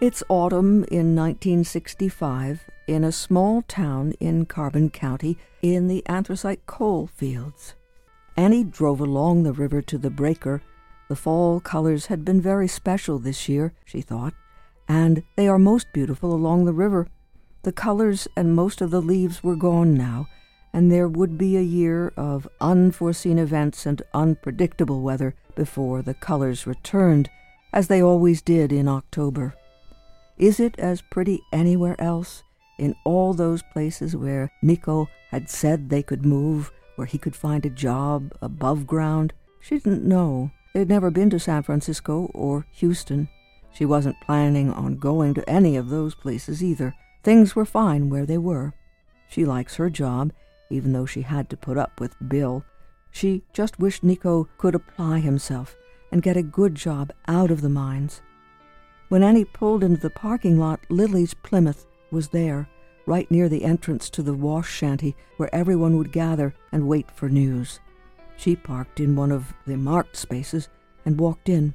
It's autumn in 1965 in a small town in Carbon County in the anthracite coal fields. Annie drove along the river to the breaker. The fall colors had been very special this year, she thought, and they are most beautiful along the river. The colors and most of the leaves were gone now, and there would be a year of unforeseen events and unpredictable weather before the colors returned, as they always did in October. Is it as pretty anywhere else, in all those places where Nico had said they could move, where he could find a job above ground? She didn't know. They'd never been to San Francisco or Houston. She wasn't planning on going to any of those places either. Things were fine where they were. She likes her job, even though she had to put up with Bill. She just wished Nico could apply himself and get a good job out of the mines. When Annie pulled into the parking lot, Lily's Plymouth was there, right near the entrance to the wash shanty where everyone would gather and wait for news. She parked in one of the marked spaces and walked in.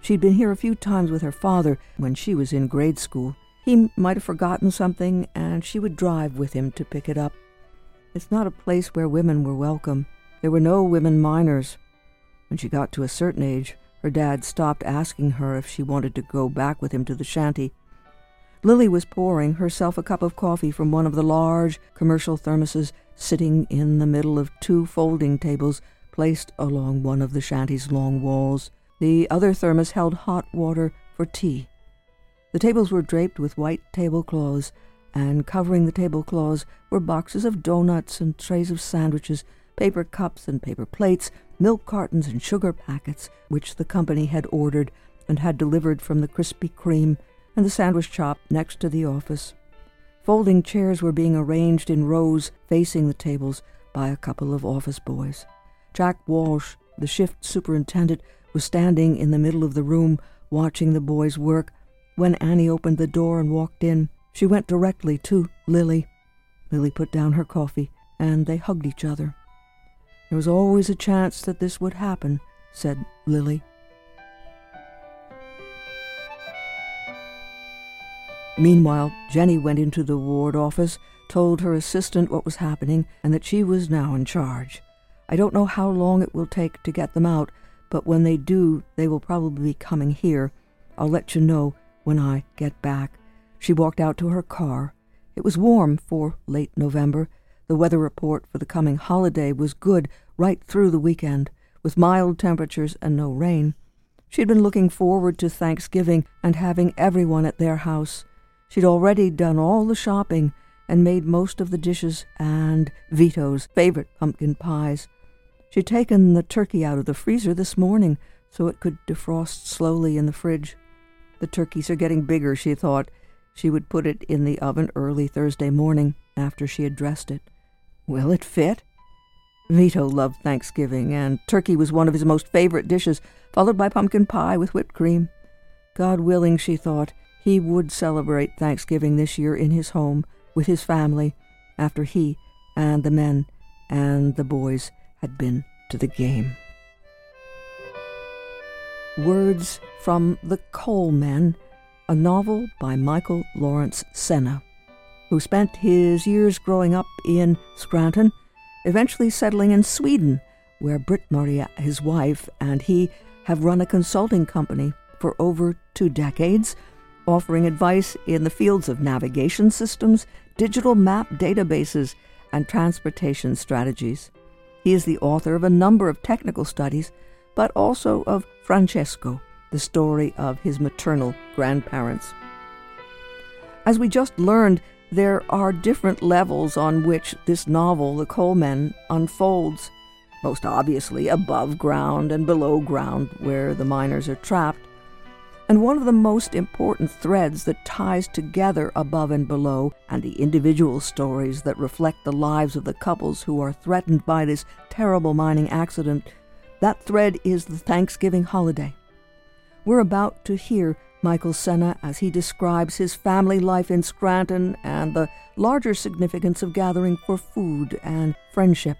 She'd been here a few times with her father when she was in grade school. He might have forgotten something, and she would drive with him to pick it up. It's not a place where women were welcome. There were no women miners. When she got to a certain age, her dad stopped asking her if she wanted to go back with him to the shanty. Lily was pouring herself a cup of coffee from one of the large commercial thermoses sitting in the middle of two folding tables placed along one of the shanty's long walls. The other thermos held hot water for tea. The tables were draped with white tablecloths, and covering the tablecloths were boxes of doughnuts and trays of sandwiches, paper cups and paper plates, milk cartons and sugar packets, which the company had ordered and had delivered from the Krispy Kreme and the sandwich shop next to the office. Folding chairs were being arranged in rows facing the tables by a couple of office boys. Jack Walsh, the shift superintendent, was standing in the middle of the room watching the boys work. When Annie opened the door and walked in, she went directly to Lily. Lily put down her coffee, and they hugged each other. There was always a chance that this would happen, said Lily. Meanwhile, Jenny went into the ward office, told her assistant what was happening, and that she was now in charge. I don't know how long it will take to get them out, but when they do, they will probably be coming here. I'll let you know when I get back. She walked out to her car. It was warm for late November. The weather report for the coming holiday was good right through the weekend, with mild temperatures and no rain. She'd been looking forward to Thanksgiving and having everyone at their house. She'd already done all the shopping and made most of the dishes and Vito's favorite pumpkin pies. She'd taken the turkey out of the freezer this morning so it could defrost slowly in the fridge. The turkeys are getting bigger, she thought. She would put it in the oven early Thursday morning after she had dressed it. Will it fit? Vito loved Thanksgiving, and turkey was one of his most favorite dishes, followed by pumpkin pie with whipped cream. God willing, she thought, he would celebrate Thanksgiving this year in his home with his family after he and the men and the boys had been to the game. Words from The Coal Men, a novel by Michael Lawrence Senna who spent his years growing up in Scranton, eventually settling in Sweden, where Britt Maria, his wife, and he have run a consulting company for over two decades, offering advice in the fields of navigation systems, digital map databases, and transportation strategies. He is the author of a number of technical studies, but also of Francesco, the story of his maternal grandparents. As we just learned, there are different levels on which this novel, The Coalmen, unfolds. Most obviously above ground and below ground, where the miners are trapped. And one of the most important threads that ties together above and below, and the individual stories that reflect the lives of the couples who are threatened by this terrible mining accident, that thread is the Thanksgiving holiday. We're about to hear Michael Senna as he describes his family life in Scranton and the larger significance of gathering for food and friendship.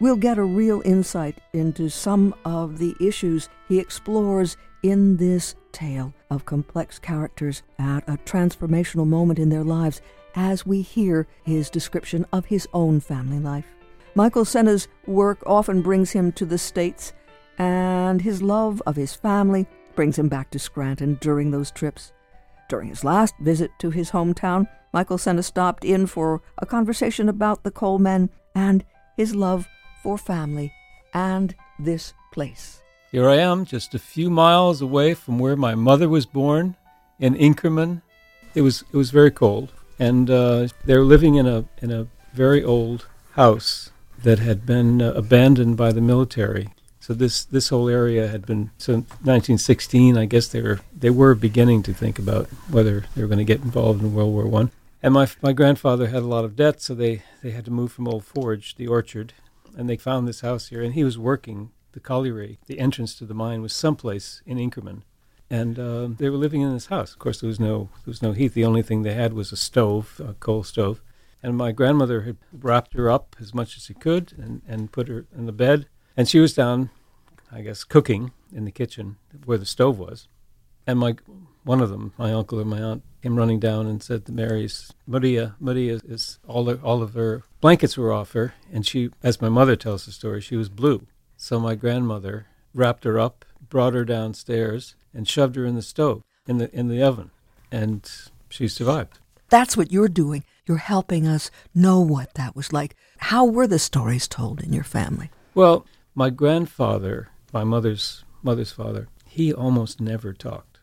We'll get a real insight into some of the issues he explores in this tale of complex characters at a transformational moment in their lives as we hear his description of his own family life. Michael Senna's work often brings him to the States, and his love of his family brings him back to Scranton during those trips. During his last visit to his hometown, Michael Senna stopped in for a conversation about the Coalmen and his love for family and this place. Here I am, just a few miles away from where my mother was born in Inkerman. It was it was very cold, and uh, they're living in a in a very old house that had been uh, abandoned by the military. So this this whole area had been so 1916. I guess they were they were beginning to think about whether they were going to get involved in World War One. And my my grandfather had a lot of debt, so they they had to move from Old Forge, the orchard, and they found this house here. And he was working the colliery. The entrance to the mine was someplace in Inkerman, and uh, they were living in this house. Of course, there was no there was no heat. The only thing they had was a stove, a coal stove. And my grandmother had wrapped her up as much as she could and, and put her in the bed. And she was down, I guess, cooking in the kitchen where the stove was. And my one of them, my uncle or my aunt, came running down and said to Mary's, Maria, Maria is all of, all of her blankets were off her, and she, as my mother tells the story, she was blue. So my grandmother wrapped her up, brought her downstairs, and shoved her in the stove, in the in the oven, and she survived. That's what you're doing. You're helping us know what that was like. How were the stories told in your family? Well, my grandfather, my mother's mother's father, he almost never talked.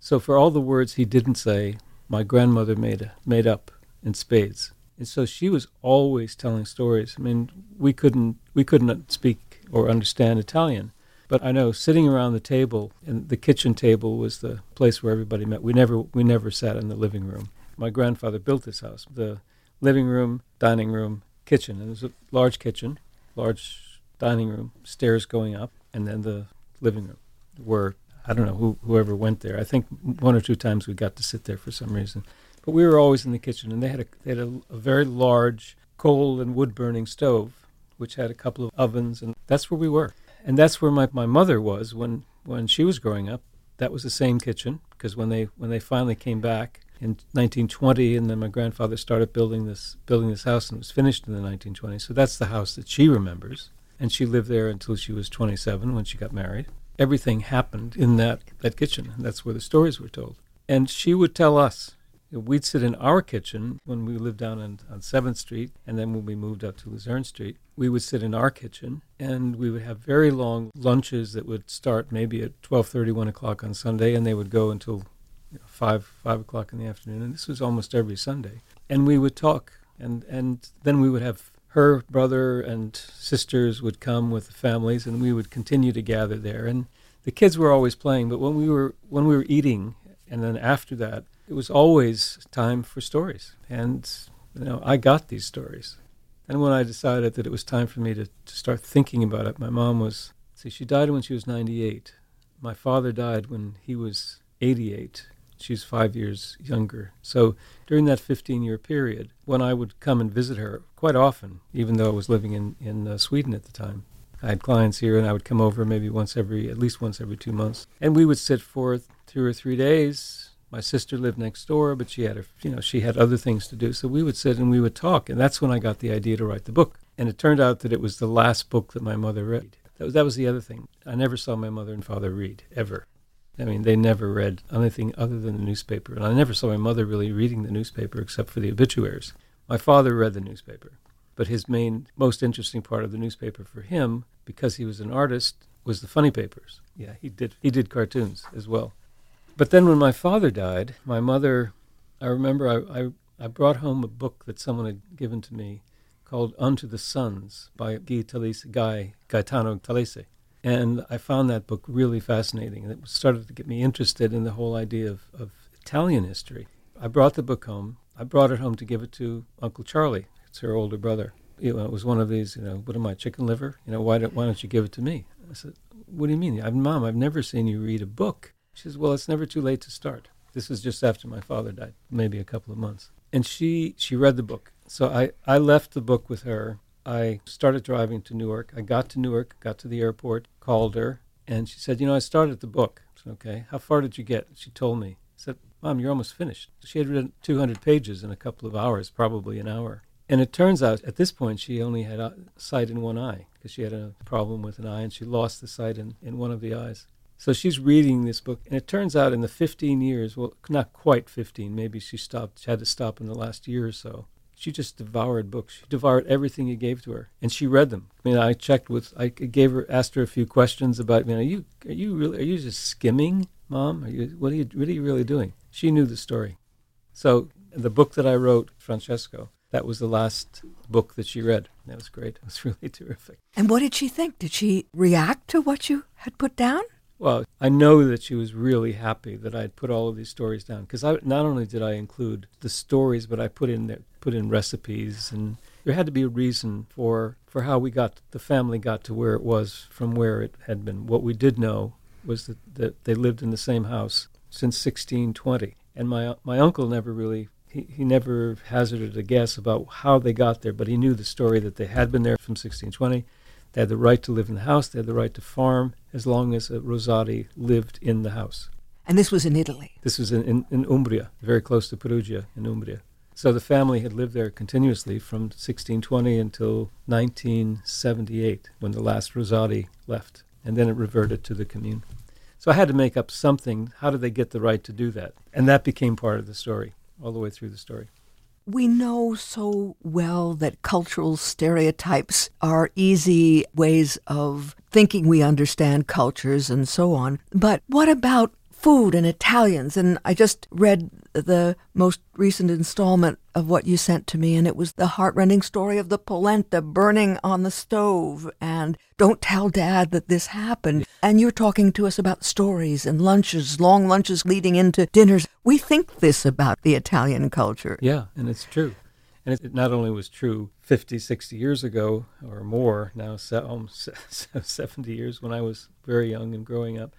So for all the words he didn't say, my grandmother made made up in spades. And so she was always telling stories. I mean, we couldn't we couldn't speak or understand Italian, but I know sitting around the table, and the kitchen table was the place where everybody met. We never we never sat in the living room. My grandfather built this house. The living room, dining room, kitchen. And it was a large kitchen, large dining room, stairs going up, and then the living room where I don't know who, whoever went there. I think one or two times we got to sit there for some reason. But we were always in the kitchen, and they had a, they had a, a very large coal and wood burning stove, which had a couple of ovens, and that's where we were. And that's where my, my mother was when, when she was growing up. That was the same kitchen, because when they, when they finally came back, in 1920, and then my grandfather started building this building this house, and it was finished in the 1920s. So that's the house that she remembers, and she lived there until she was 27 when she got married. Everything happened in that that kitchen, that's where the stories were told. And she would tell us. We'd sit in our kitchen when we lived down on, on 7th Street, and then when we moved up to Luzerne Street, we would sit in our kitchen, and we would have very long lunches that would start maybe at 12:30, 1 o'clock on Sunday, and they would go until you know, five five o'clock in the afternoon, and this was almost every Sunday. And we would talk, and and then we would have her brother and sisters would come with the families, and we would continue to gather there. And the kids were always playing, but when we were when we were eating, and then after that, it was always time for stories. And you know, I got these stories. And when I decided that it was time for me to, to start thinking about it, my mom was see, she died when she was 98. My father died when he was 88 She's five years younger. So during that 15 year period, when I would come and visit her quite often, even though I was living in, in uh, Sweden at the time, I had clients here and I would come over maybe once every, at least once every two months. And we would sit for two or three days. My sister lived next door, but she had, a, you know, she had other things to do. So we would sit and we would talk. And that's when I got the idea to write the book. And it turned out that it was the last book that my mother read. That was, that was the other thing. I never saw my mother and father read, ever. I mean, they never read anything other than the newspaper. And I never saw my mother really reading the newspaper except for the obituaries. My father read the newspaper, but his main, most interesting part of the newspaper for him, because he was an artist, was the funny papers. Yeah, he did, he did cartoons as well. But then when my father died, my mother, I remember I, I, I brought home a book that someone had given to me called Unto the Sons by Guy, Talese, Guy Gaetano Talese. And I found that book really fascinating. And it started to get me interested in the whole idea of, of Italian history. I brought the book home. I brought it home to give it to Uncle Charlie. It's her older brother. It was one of these, you know, what am I, chicken liver? You know, why don't, why don't you give it to me? I said, what do you mean? I've, Mom, I've never seen you read a book. She says, well, it's never too late to start. This was just after my father died, maybe a couple of months. And she, she read the book. So I, I left the book with her I started driving to Newark. I got to Newark, got to the airport, called her, And she said, You know, I started the book. Said, Okay. How far did you get? She told me. I said, Mom, you're almost finished. She had written 200 pages in a couple of hours, probably an hour. And it turns out at this point she only had sight in one eye because she had a problem with an eye and she lost the sight in, in one of the eyes. So she's reading this book, and it turns out in the 15 years, well, not quite 15, maybe she stopped, she had to stop in the last year or so. She just devoured books. She devoured everything you gave to her, and she read them. I mean, I checked with, I gave her, asked her a few questions about, you know, are you, are you really, are you just skimming, mom? Are you, what are you, what are you really doing? She knew the story. So the book that I wrote, Francesco, that was the last book that she read. That was great. It was really terrific. And what did she think? Did she react to what you had put down? Well, I know that she was really happy that I had put all of these stories down because I not only did I include the stories, but I put in there, put in recipes, and there had to be a reason for for how we got the family got to where it was from where it had been. What we did know was that, that they lived in the same house since 1620, and my my uncle never really he, he never hazarded a guess about how they got there, but he knew the story that they had been there from 1620 they had the right to live in the house, they had the right to farm as long as uh, Rosati lived in the house. And this was in Italy? This was in, in, in Umbria, very close to Perugia in Umbria. So the family had lived there continuously from 1620 until 1978 when the last Rosati left. And then it reverted to the commune. So I had to make up something. How did they get the right to do that? And that became part of the story, all the way through the story. We know so well that cultural stereotypes are easy ways of thinking we understand cultures and so on. But what about food and Italians? And I just read the most recent installment of what you sent to me, and it was the heartrending story of the polenta burning on the stove. And don't tell dad that this happened. And you're talking to us about stories and lunches, long lunches leading into dinners. We think this about the Italian culture. Yeah, and it's true. And it not only was true 50, 60 years ago or more, now um, almost 70 years when I was very young and growing up,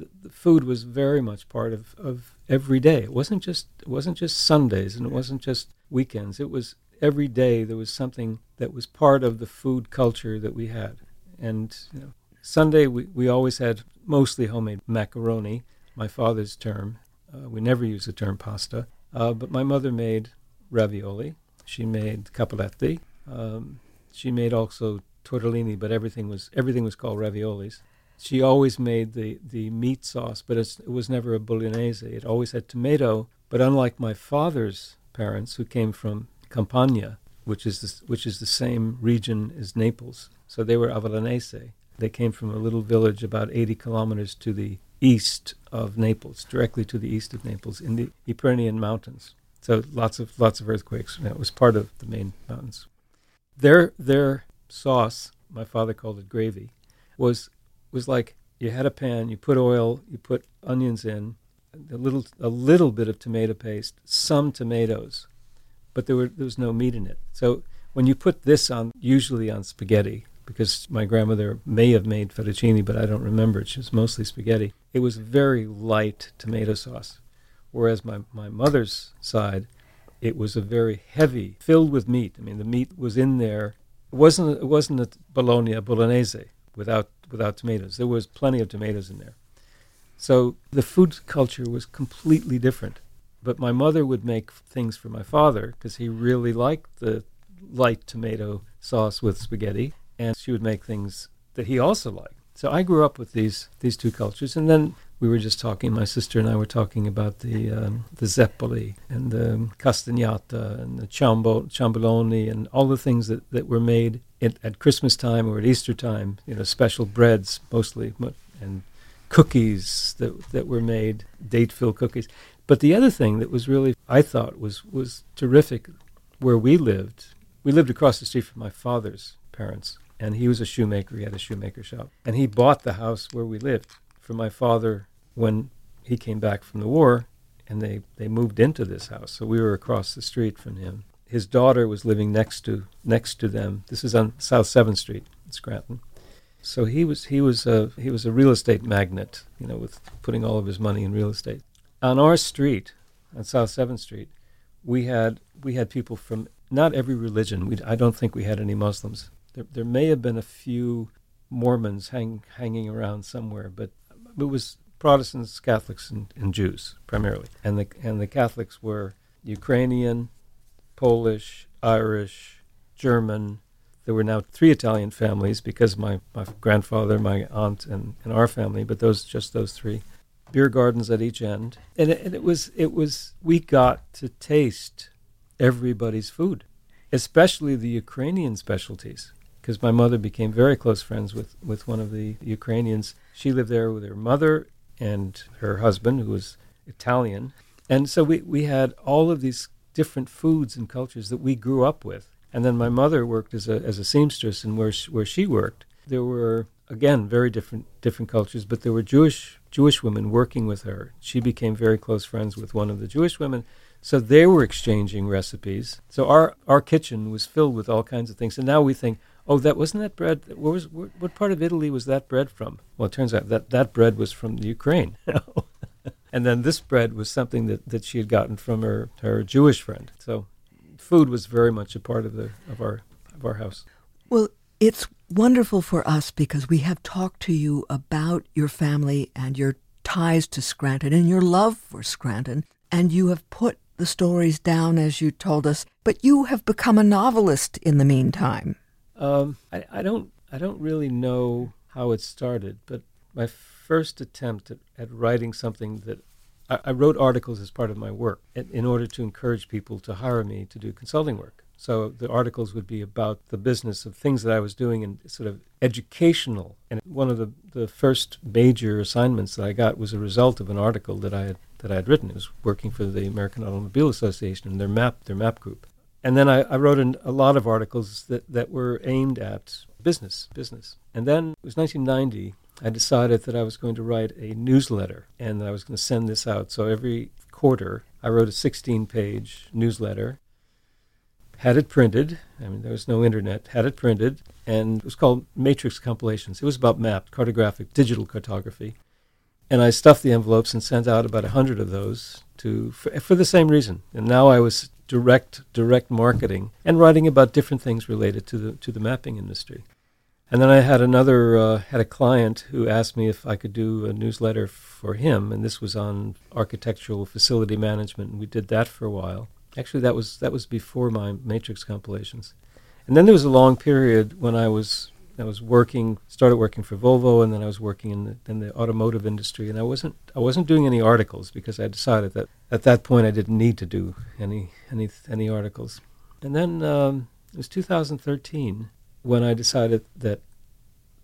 the, the food was very much part of, of every day. It wasn't just it wasn't just Sundays and it wasn't just weekends. It was every day there was something that was part of the food culture that we had. And you know, Sunday we, we always had mostly homemade macaroni, my father's term. Uh, we never used the term pasta. Uh, but my mother made ravioli. She made cappelletti. Um, she made also tortellini, but everything was everything was called raviolis she always made the, the meat sauce, but it was never a bolognese. It always had tomato. But unlike my father's parents, who came from Campania, which is the, which is the same region as Naples, so they were Avellinese. They came from a little village about 80 kilometers to the east of Naples, directly to the east of Naples, in the Irpinian Mountains. So lots of lots of earthquakes. It was part of the main mountains. Their their sauce, my father called it gravy, was was like you had a pan, you put oil, you put onions in, a little a little bit of tomato paste, some tomatoes, but there were there was no meat in it. So when you put this on, usually on spaghetti, because my grandmother may have made fettuccine, but I don't remember it. Was mostly spaghetti. It was very light tomato sauce, whereas my my mother's side, it was a very heavy, filled with meat. I mean, the meat was in there. It wasn't it wasn't a bologna bolognese without without tomatoes. There was plenty of tomatoes in there. So the food culture was completely different. But my mother would make things for my father because he really liked the light tomato sauce with spaghetti, and she would make things that he also liked. So I grew up with these these two cultures, and then we were just talking. My sister and I were talking about the um, the zeppoli and the castagnata and the ciambo, ciamboloni and all the things that, that were made at, at Christmas time or at Easter time, you know, special breads mostly, and cookies that that were made, date-filled cookies. But the other thing that was really, I thought, was was terrific, where we lived. We lived across the street from my father's parents, and he was a shoemaker. He had a shoemaker shop, and he bought the house where we lived for my father when he came back from the war, and they they moved into this house. So we were across the street from him his daughter was living next to next to them. This is on South Seventh Street in Scranton. So he was he was a he was a real estate magnate, you know, with putting all of his money in real estate. On our street, on South Seventh Street, we had we had people from not every religion. We, I don't think we had any Muslims. There, there may have been a few Mormons hang, hanging around somewhere, but it was Protestants, Catholics, and, and Jews primarily. And the and the Catholics were Ukrainian, Polish, Irish, German. There were now three Italian families because my, my grandfather, my aunt, and, and our family, but those just those three. Beer gardens at each end, and it, and it was it was we got to taste everybody's food, especially the Ukrainian specialties because my mother became very close friends with, with one of the Ukrainians. She lived there with her mother and her husband, who was Italian. And so we, we had all of these different foods and cultures that we grew up with. And then my mother worked as a, as a seamstress, and where she, where she worked, there were again very different different cultures, but there were Jewish Jewish women working with her. She became very close friends with one of the Jewish women, so they were exchanging recipes. So our our kitchen was filled with all kinds of things. And now we think, oh, that wasn't that bread. Where was what, what part of Italy was that bread from? Well, it turns out that that bread was from the Ukraine. and then this bread was something that, that she had gotten from her, her Jewish friend. So food was very much a part of the of our of our house. Well, it's wonderful for us because we have talked to you about your family and your ties to Scranton and your love for Scranton, and you have put the stories down as you told us, but you have become a novelist in the meantime. Um, I, I don't I don't really know how it started, but my first attempt at, at writing something that I, I, wrote articles as part of my work in, in order to encourage people to hire me to do consulting work. So the articles would be about the business of things that I was doing and sort of educational. And one of the, the first major assignments that I got was a result of an article that I had that I had written. It was working for the American Automobile Association and their map their map group and then I, I wrote an, a lot of articles that, that were aimed at business, business. And then it was 1990. I decided that I was going to write a newsletter and that I was going to send this out. So every quarter, I wrote a 16-page newsletter, had it printed. I mean, there was no internet. Had it printed, and it was called Matrix Compilations. It was about map, cartographic, digital cartography. And I stuffed the envelopes and sent out about a hundred of those to for, for the same reason. And now I was direct direct marketing and writing about different things related to the to the mapping industry. And then I had another uh, had a client who asked me if I could do a newsletter for him, and this was on architectural facility management. And we did that for a while. Actually, that was that was before my matrix compilations. And then there was a long period when I was I was working, started working for Volvo, and then I was working in the, in the automotive industry. And I wasn't I wasn't doing any articles because I decided that at that point I didn't need to do any any any articles. And then um, it was 2013 when I decided that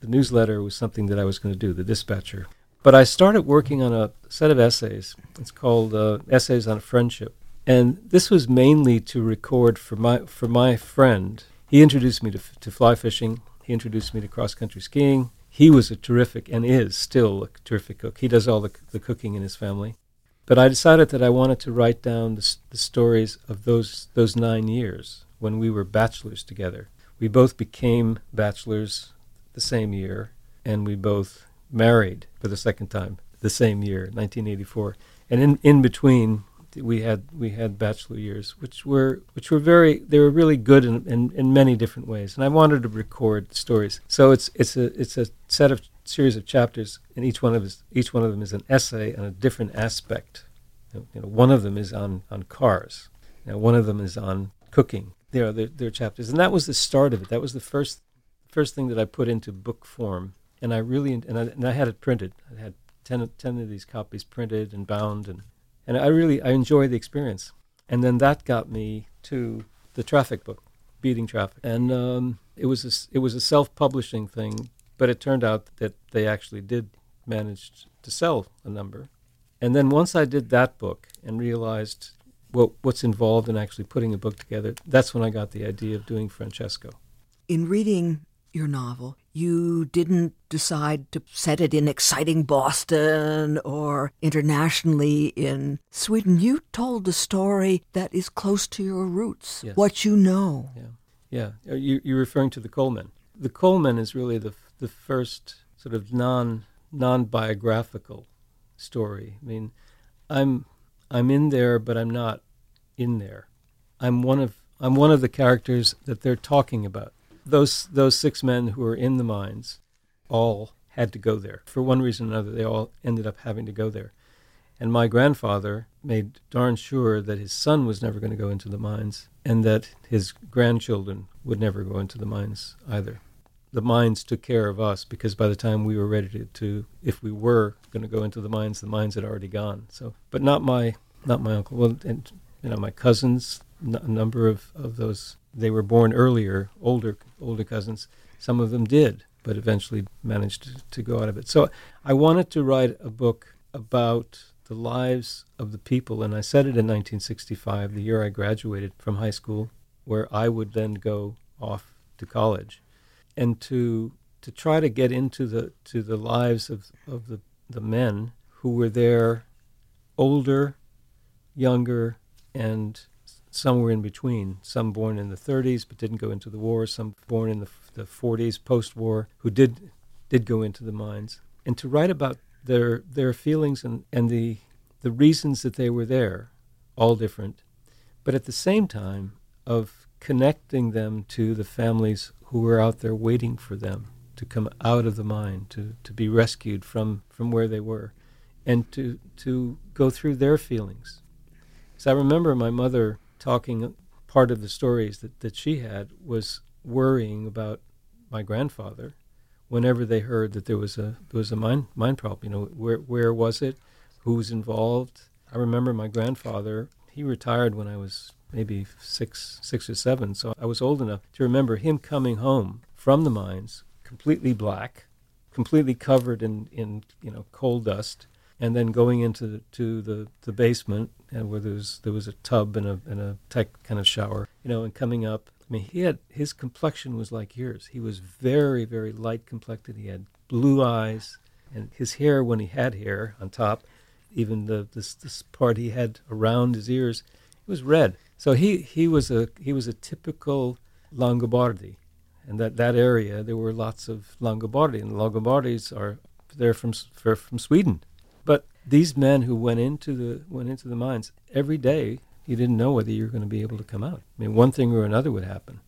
the newsletter was something that I was going to do, the Dispatcher. But I started working on a set of essays. It's called uh, Essays on Friendship, and this was mainly to record for my for my friend. He introduced me to, to fly fishing he introduced me to cross country skiing. He was a terrific and is still a terrific cook. He does all the, the cooking in his family. But I decided that I wanted to write down the, the stories of those those nine years when we were bachelors together. We both became bachelors the same year, and we both married for the second time the same year, 1984. And in, in between, we had we had bachelor years, which were which were very they were really good in, in, in many different ways. And I wanted to record stories, so it's it's a it's a set of series of chapters, and each one of us each one of them is an essay on a different aspect. You know, one of them is on on cars. Now, one of them is on cooking. There are their, their chapters, and that was the start of it. That was the first first thing that I put into book form, and I really and I, and I had it printed. I had 10, 10 of these copies printed and bound and and I really I enjoy the experience. And then that got me to the traffic book, Beating Traffic, and um, it was a, it was a self-publishing thing, but it turned out that they actually did manage to sell a number. And then once I did that book and realized what what's involved in actually putting a book together, that's when I got the idea of doing Francesco. In reading your novel, you didn't decide to set it in exciting Boston or internationally in Sweden. You told the story that is close to your roots, yes. what you know. Yeah, yeah. You, you're referring to the Coalmen. The Coalmen is really the the first sort of non non biographical story. I mean, I'm I'm in there, but I'm not in there. I'm one of I'm one of the characters that they're talking about those those six men who are in the mines all had to go there. For one reason or another, they all ended up having to go there. And my grandfather made darn sure that his son was never going to go into the mines and that his grandchildren would never go into the mines either. The mines took care of us because by the time we were ready to, to if we were going to go into the mines, the mines had already gone. So, but not my not my uncle. Well, and you know my cousins, n- a number of, of those they were born earlier, older older cousins. Some of them did, but eventually managed to, to go out of it. So I wanted to write a book about the lives of the people, and I said it in 1965, the year I graduated from high school, where I would then go off to college, and to to try to get into the to the lives of, of the, the men who were there, older, younger, and somewhere in between. Some born in the 30s but didn't go into the war. Some born in the, the 40s, post-war, who did did go into the mines. And to write about their their feelings and, and the the reasons that they were there, all different, but at the same time of connecting them to the families who were out there waiting for them to come out of the mine, to, to be rescued from, from where they were, and to to go through their feelings. Because I remember my mother talking part of the stories that, that she had was worrying about my grandfather whenever they heard that there was a there was a mine mine problem. You know, where where was it? Who was involved? I remember my grandfather. He retired when I was maybe six six or seven, so I was old enough to remember him coming home from the mines, completely black, completely covered in in you know coal dust, and then going into the, to the, the basement and where there was there was a tub and a and a tech kind of shower, you know, and coming up. I mean, he had his complexion was like yours. He was very very light complected. He had blue eyes, and his hair when he had hair on top, even the this this part he had around his ears, it was red. So he he was a he was a typical Longobardi, and that that area there were lots of Longobardi, and the Longobardis are they're from from Sweden but these men who went into the went into the mines every day, you didn't know whether you were going to be able to come out. I mean, one thing or another would happen.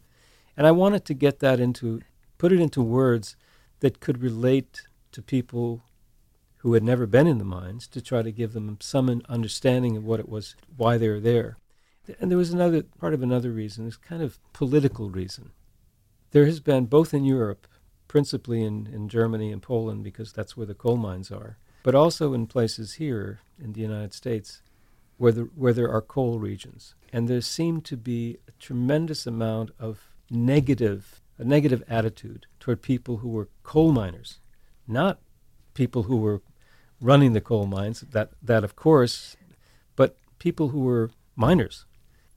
And I wanted to get that into put it into words that could relate to people who had never been in the mines to try to give them some understanding of what it was, why they were there. And there was another part of another reason, this kind of political reason. There has been, both in Europe, principally in, in Germany and Poland, because that's where the coal mines are, but also in places here in the United States where, the, where there are coal regions. And there seemed to be a tremendous amount of negative, a negative attitude toward people who were coal miners, not people who were running the coal mines, that, that of course, but people who were miners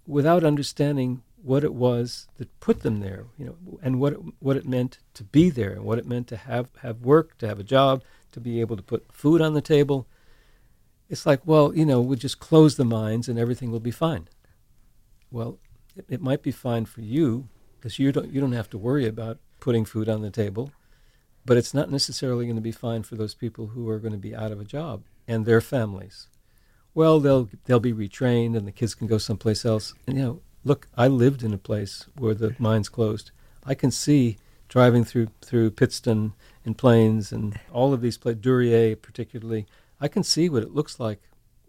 without understanding what it was that put them there, you know, and what it, what it meant to be there, and what it meant to have, have work, to have a job, to be able to put food on the table. It's like, well, you know, we'll just close the mines and everything will be fine. Well, it, it might be fine for you because you don't you don't have to worry about putting food on the table, but it's not necessarily going to be fine for those people who are going to be out of a job and their families. Well, they'll they'll be retrained and the kids can go someplace else. And you know, look, I lived in a place where the mines closed. I can see driving through through Pittston and Plains and all of these places, Duryea particularly, I can see what it looks like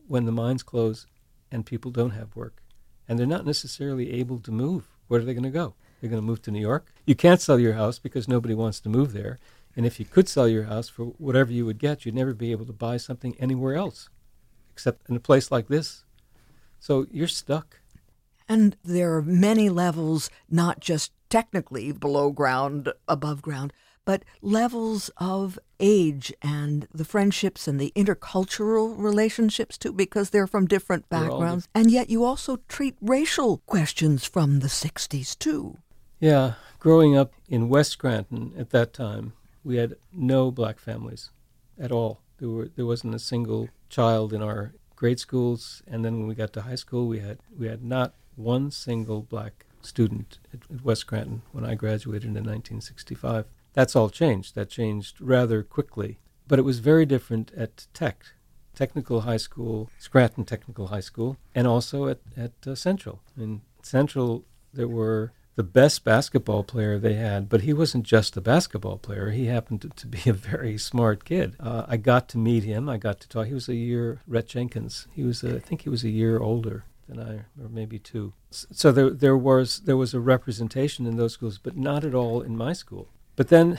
when the mines close and people don't have work. And they're not necessarily able to move. Where are they going to go? They're going to move to New York. You can't sell your house because nobody wants to move there. And if you could sell your house for whatever you would get, you'd never be able to buy something anywhere else except in a place like this. So you're stuck. And there are many levels, not just technically below ground, above ground, but levels of age and the friendships and the intercultural relationships too, because they're from different backgrounds. And yet you also treat racial questions from the 60s too. Yeah, growing up in West Scranton at that time, we had no black families at all. There were there wasn't a single child in our grade schools, and then when we got to high school, we had we had not one single black student at, at West Scranton when I graduated in 1965. That's all changed. That changed rather quickly. But it was very different at Tech, Technical High School, Scranton Technical High School, and also at, at uh, Central. In Central, there were the best basketball player they had, but he wasn't just a basketball player. He happened to, to be a very smart kid. Uh, I got to meet him. I got to talk. He was a year, Rhett Jenkins. He was, a, I think he was a year older than I, or maybe two. So there, there was there was a representation in those schools, but not at all in my school. But then,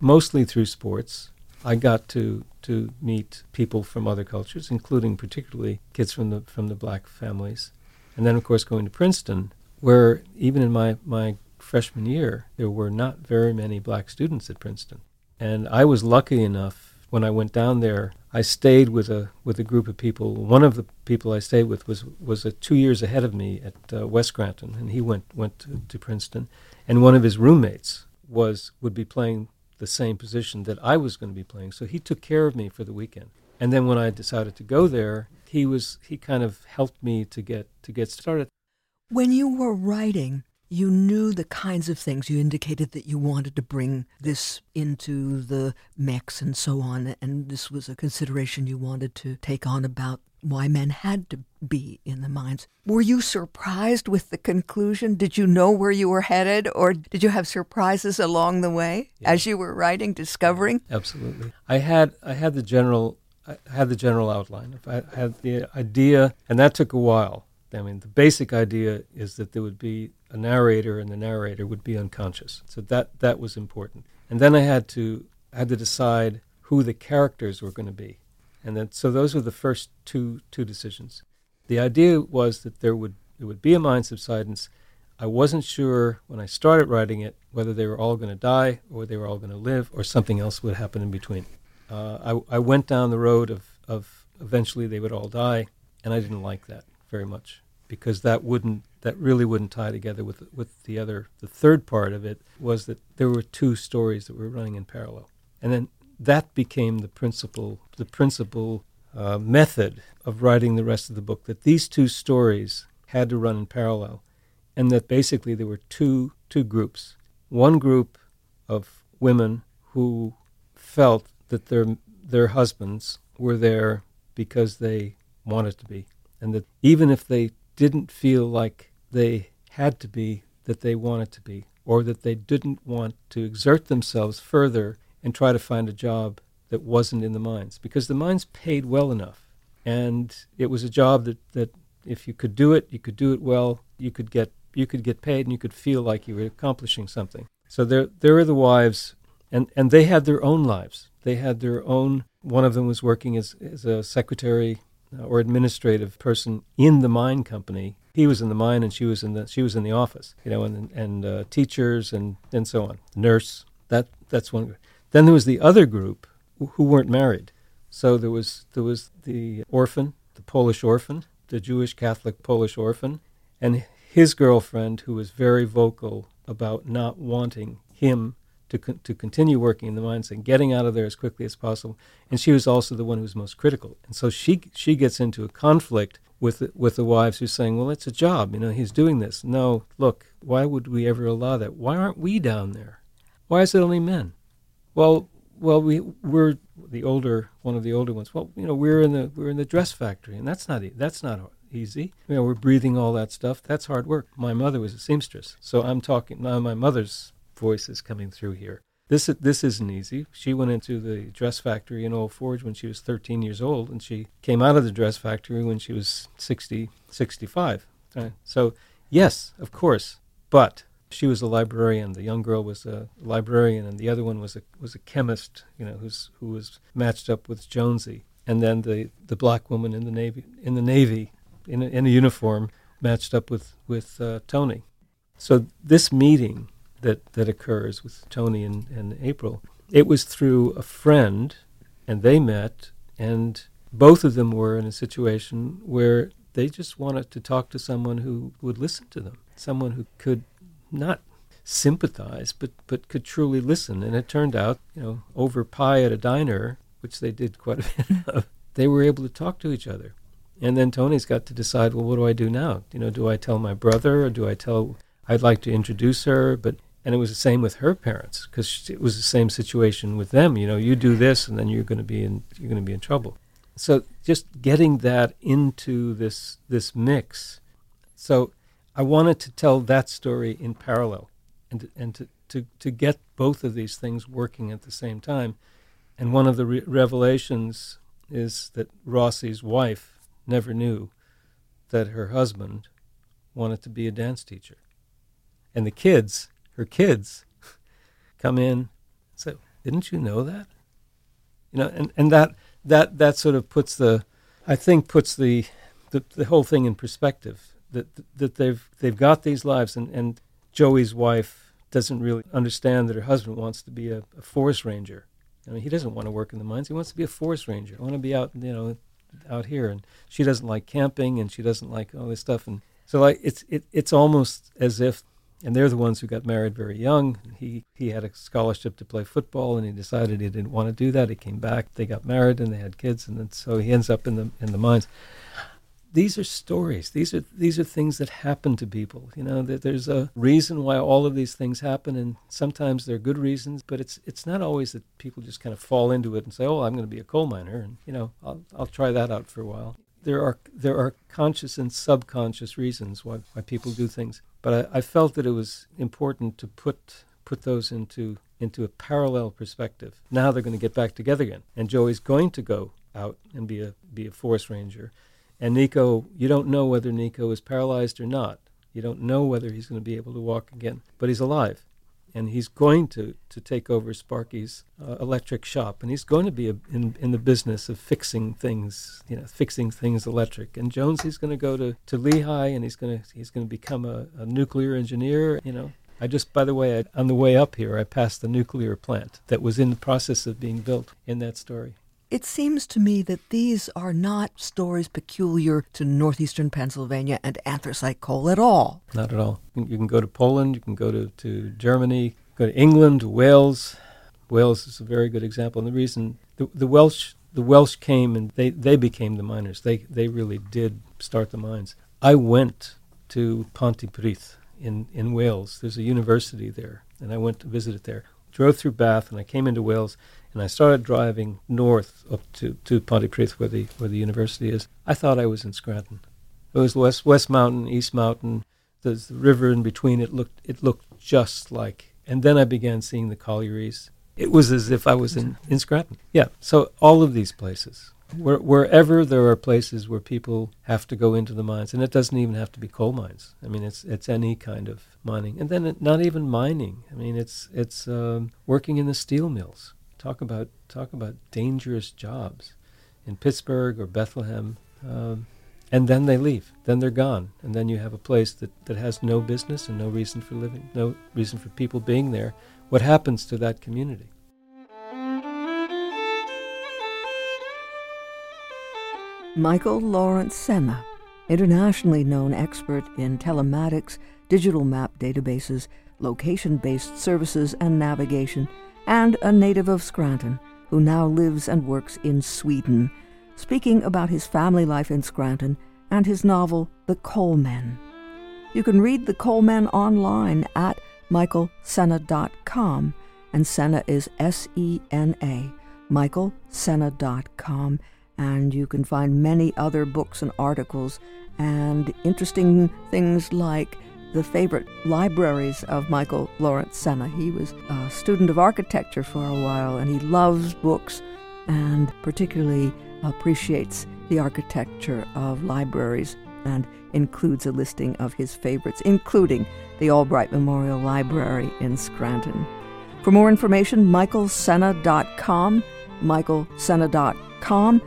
mostly through sports, I got to to meet people from other cultures, including particularly kids from the from the black families, and then of course going to Princeton, where even in my my freshman year there were not very many black students at Princeton, and I was lucky enough when I went down there. I stayed with a with a group of people. One of the people I stayed with was was a two years ahead of me at uh, West Scranton, and he went went to, to Princeton, and one of his roommates was would be playing the same position that I was going to be playing. So he took care of me for the weekend. And then when I decided to go there, he was he kind of helped me to get to get started. When you were writing, you knew the kinds of things you indicated that you wanted to bring this into the mix and so on and this was a consideration you wanted to take on about why men had to be in the mines. Were you surprised with the conclusion? Did you know where you were headed, or did you have surprises along the way yeah. as you were writing, discovering? Absolutely. I had I had the general I had the general outline. I had the idea, and that took a while. I mean, the basic idea is that there would be a narrator, and the narrator would be unconscious. So that that was important. And then I had to had to decide who the characters were going to be. And then, so those were the first two two decisions. The idea was that there would there would be a mine subsidence. I wasn't sure when I started writing it whether they were all going to die or they were all going to live or something else would happen in between. Uh, I, I went down the road of, of eventually they would all die, and I didn't like that very much because that wouldn't that really wouldn't tie together with with the other the third part of it was that there were two stories that were running in parallel and then that became the principal the principal uh, method of writing the rest of the book. That these two stories had to run in parallel, and that basically there were two two groups. One group of women who felt that their their husbands were there because they wanted to be, and that even if they didn't feel like they had to be, that they wanted to be, or that they didn't want to exert themselves further and try to find a job that wasn't in the mines because the mines paid well enough. And it was a job that, that if you could do it, you could do it well, you could get you could get paid and you could feel like you were accomplishing something. So there there are the wives and, and they had their own lives. They had their own one of them was working as, as a secretary or administrative person in the mine company. He was in the mine and she was in the she was in the office, you know, and and uh, teachers and and so on. Nurse. That that's one. Then there was the other group who weren't married. So there was there was the orphan, the Polish orphan, the Jewish Catholic Polish orphan, and his girlfriend who was very vocal about not wanting him to con- to continue working in the mines and getting out of there as quickly as possible. And she was also the one who was most critical. And so she she gets into a conflict with the, with the wives who's saying, "Well, it's a job. You know, he's doing this. No, look, why would we ever allow that? Why aren't we down there? Why is it only men?" Well, well, we we're the older one of the older ones. Well, you know, we're in the we're in the dress factory, and that's not that's not easy. You know, we're breathing all that stuff. That's hard work. My mother was a seamstress, so I'm talking now. My mother's voice is coming through here. This this isn't easy. She went into the dress factory in Old Forge when she was 13 years old, and she came out of the dress factory when she was 60, 65. Right? So, yes, of course, but she was a librarian. The young girl was a librarian, and the other one was a was a chemist. You know, who's who was matched up with Jonesy. And then the, the black woman in the navy in the navy in a, in a uniform matched up with with uh, Tony. So this meeting that that occurs with Tony and, and April, it was through a friend, and they met, and both of them were in a situation where they just wanted to talk to someone who would listen to them, someone who could not sympathize, but, but could truly listen. And it turned out, you know, over pie at a diner, which they did quite a bit of, they were able to talk to each other. And then Tony's got to decide, well, what do I do now? You know, do I tell my brother or do I tell, I'd like to introduce her, but, and it was the same with her parents because it was the same situation with them. You know, you do this and then you're going to be in, you're going to be in trouble. So just getting that into this, this mix. So I wanted to tell that story in parallel and, and to, to, to get both of these things working at the same time. And one of the re- revelations is that Rossi's wife never knew that her husband wanted to be a dance teacher. And the kids, her kids, come in say, Didn't you know that? You know, and, and that, that, that sort of puts the, I think, puts the, the, the whole thing in perspective. That, that they've, they've got these lives, and, and Joey's wife doesn't really understand that her husband wants to be a, a forest ranger. I mean, he doesn't want to work in the mines. He wants to be a forest ranger. I want to be out, you know, out here. And she doesn't like camping, and she doesn't like all this stuff. And so, like, it's it, it's almost as if, and they're the ones who got married very young. He he had a scholarship to play football, and he decided he didn't want to do that. He came back. They got married, and they had kids, and then, so he ends up in the in the mines these are stories. These are these are things that happen to people. You know, that there's a reason why all of these things happen, and sometimes they're good reasons. But it's it's not always that people just kind of fall into it and say, "Oh, I'm going to be a coal miner," and you know, I'll I'll try that out for a while. There are there are conscious and subconscious reasons why why people do things. But I, I felt that it was important to put put those into into a parallel perspective. Now they're going to get back together again, and Joey's going to go out and be a be a forest ranger and Nico, you don't know whether Nico is paralyzed or not. You don't know whether he's going to be able to walk again, but he's alive. And he's going to, to take over Sparky's uh, electric shop, and he's going to be a, in, in the business of fixing things, you know, fixing things electric. And Jones, he's going to go to, to Lehigh, and he's going to he's going to become a, a nuclear engineer. You know, I just, by the way, I, on the way up here, I passed the nuclear plant that was in the process of being built in that story. It seems to me that these are not stories peculiar to northeastern Pennsylvania and anthracite coal at all. Not at all. You can go to Poland, you can go to, to Germany, go to England, Wales. Wales is a very good example. And the reason the, the Welsh the Welsh came and they, they became the miners. They they really did start the mines. I went to Pontypridd in, in Wales. There's a university there, and I went to visit it there. Drove through Bath, and I came into Wales, and I started driving north up to, to Pontypridd, where the, where the university is. I thought I was in Scranton. It was West, West Mountain, East Mountain, there's the river in between. It looked, it looked just like. And then I began seeing the collieries. It was as if I was in, in Scranton. Yeah, so all of these places. Where, wherever there are places where people have to go into the mines, and it doesn't even have to be coal mines. I mean, it's it's any kind of mining, and then it, not even mining. I mean, it's it's um, working in the steel mills talk about talk about dangerous jobs in Pittsburgh or Bethlehem, um, and then they leave. Then they're gone, and then you have a place that, that has no business and no reason for living, no reason for people being there. What happens to that community? Michael Lawrence Sena, internationally known expert in telematics, digital map databases, location based services, and navigation and a native of Scranton who now lives and works in Sweden, speaking about his family life in Scranton and his novel The Coalmen. You can read The Coalmen online at michaelsena.com, and Sena is S E N A, michaelsena.com, and you can find many other books and articles and interesting things like the favorite libraries of Michael Lawrence Sena. He was a student of architecture for a while and he loves books and particularly appreciates the architecture of libraries and includes a listing of his favorites, including the Albright Memorial Library in Scranton. For more information, michaelsena.com, michaelsena.com.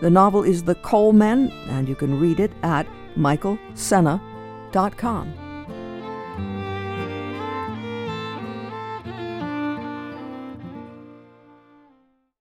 The novel is The Coalmen, and you can read it at michaelsena.com.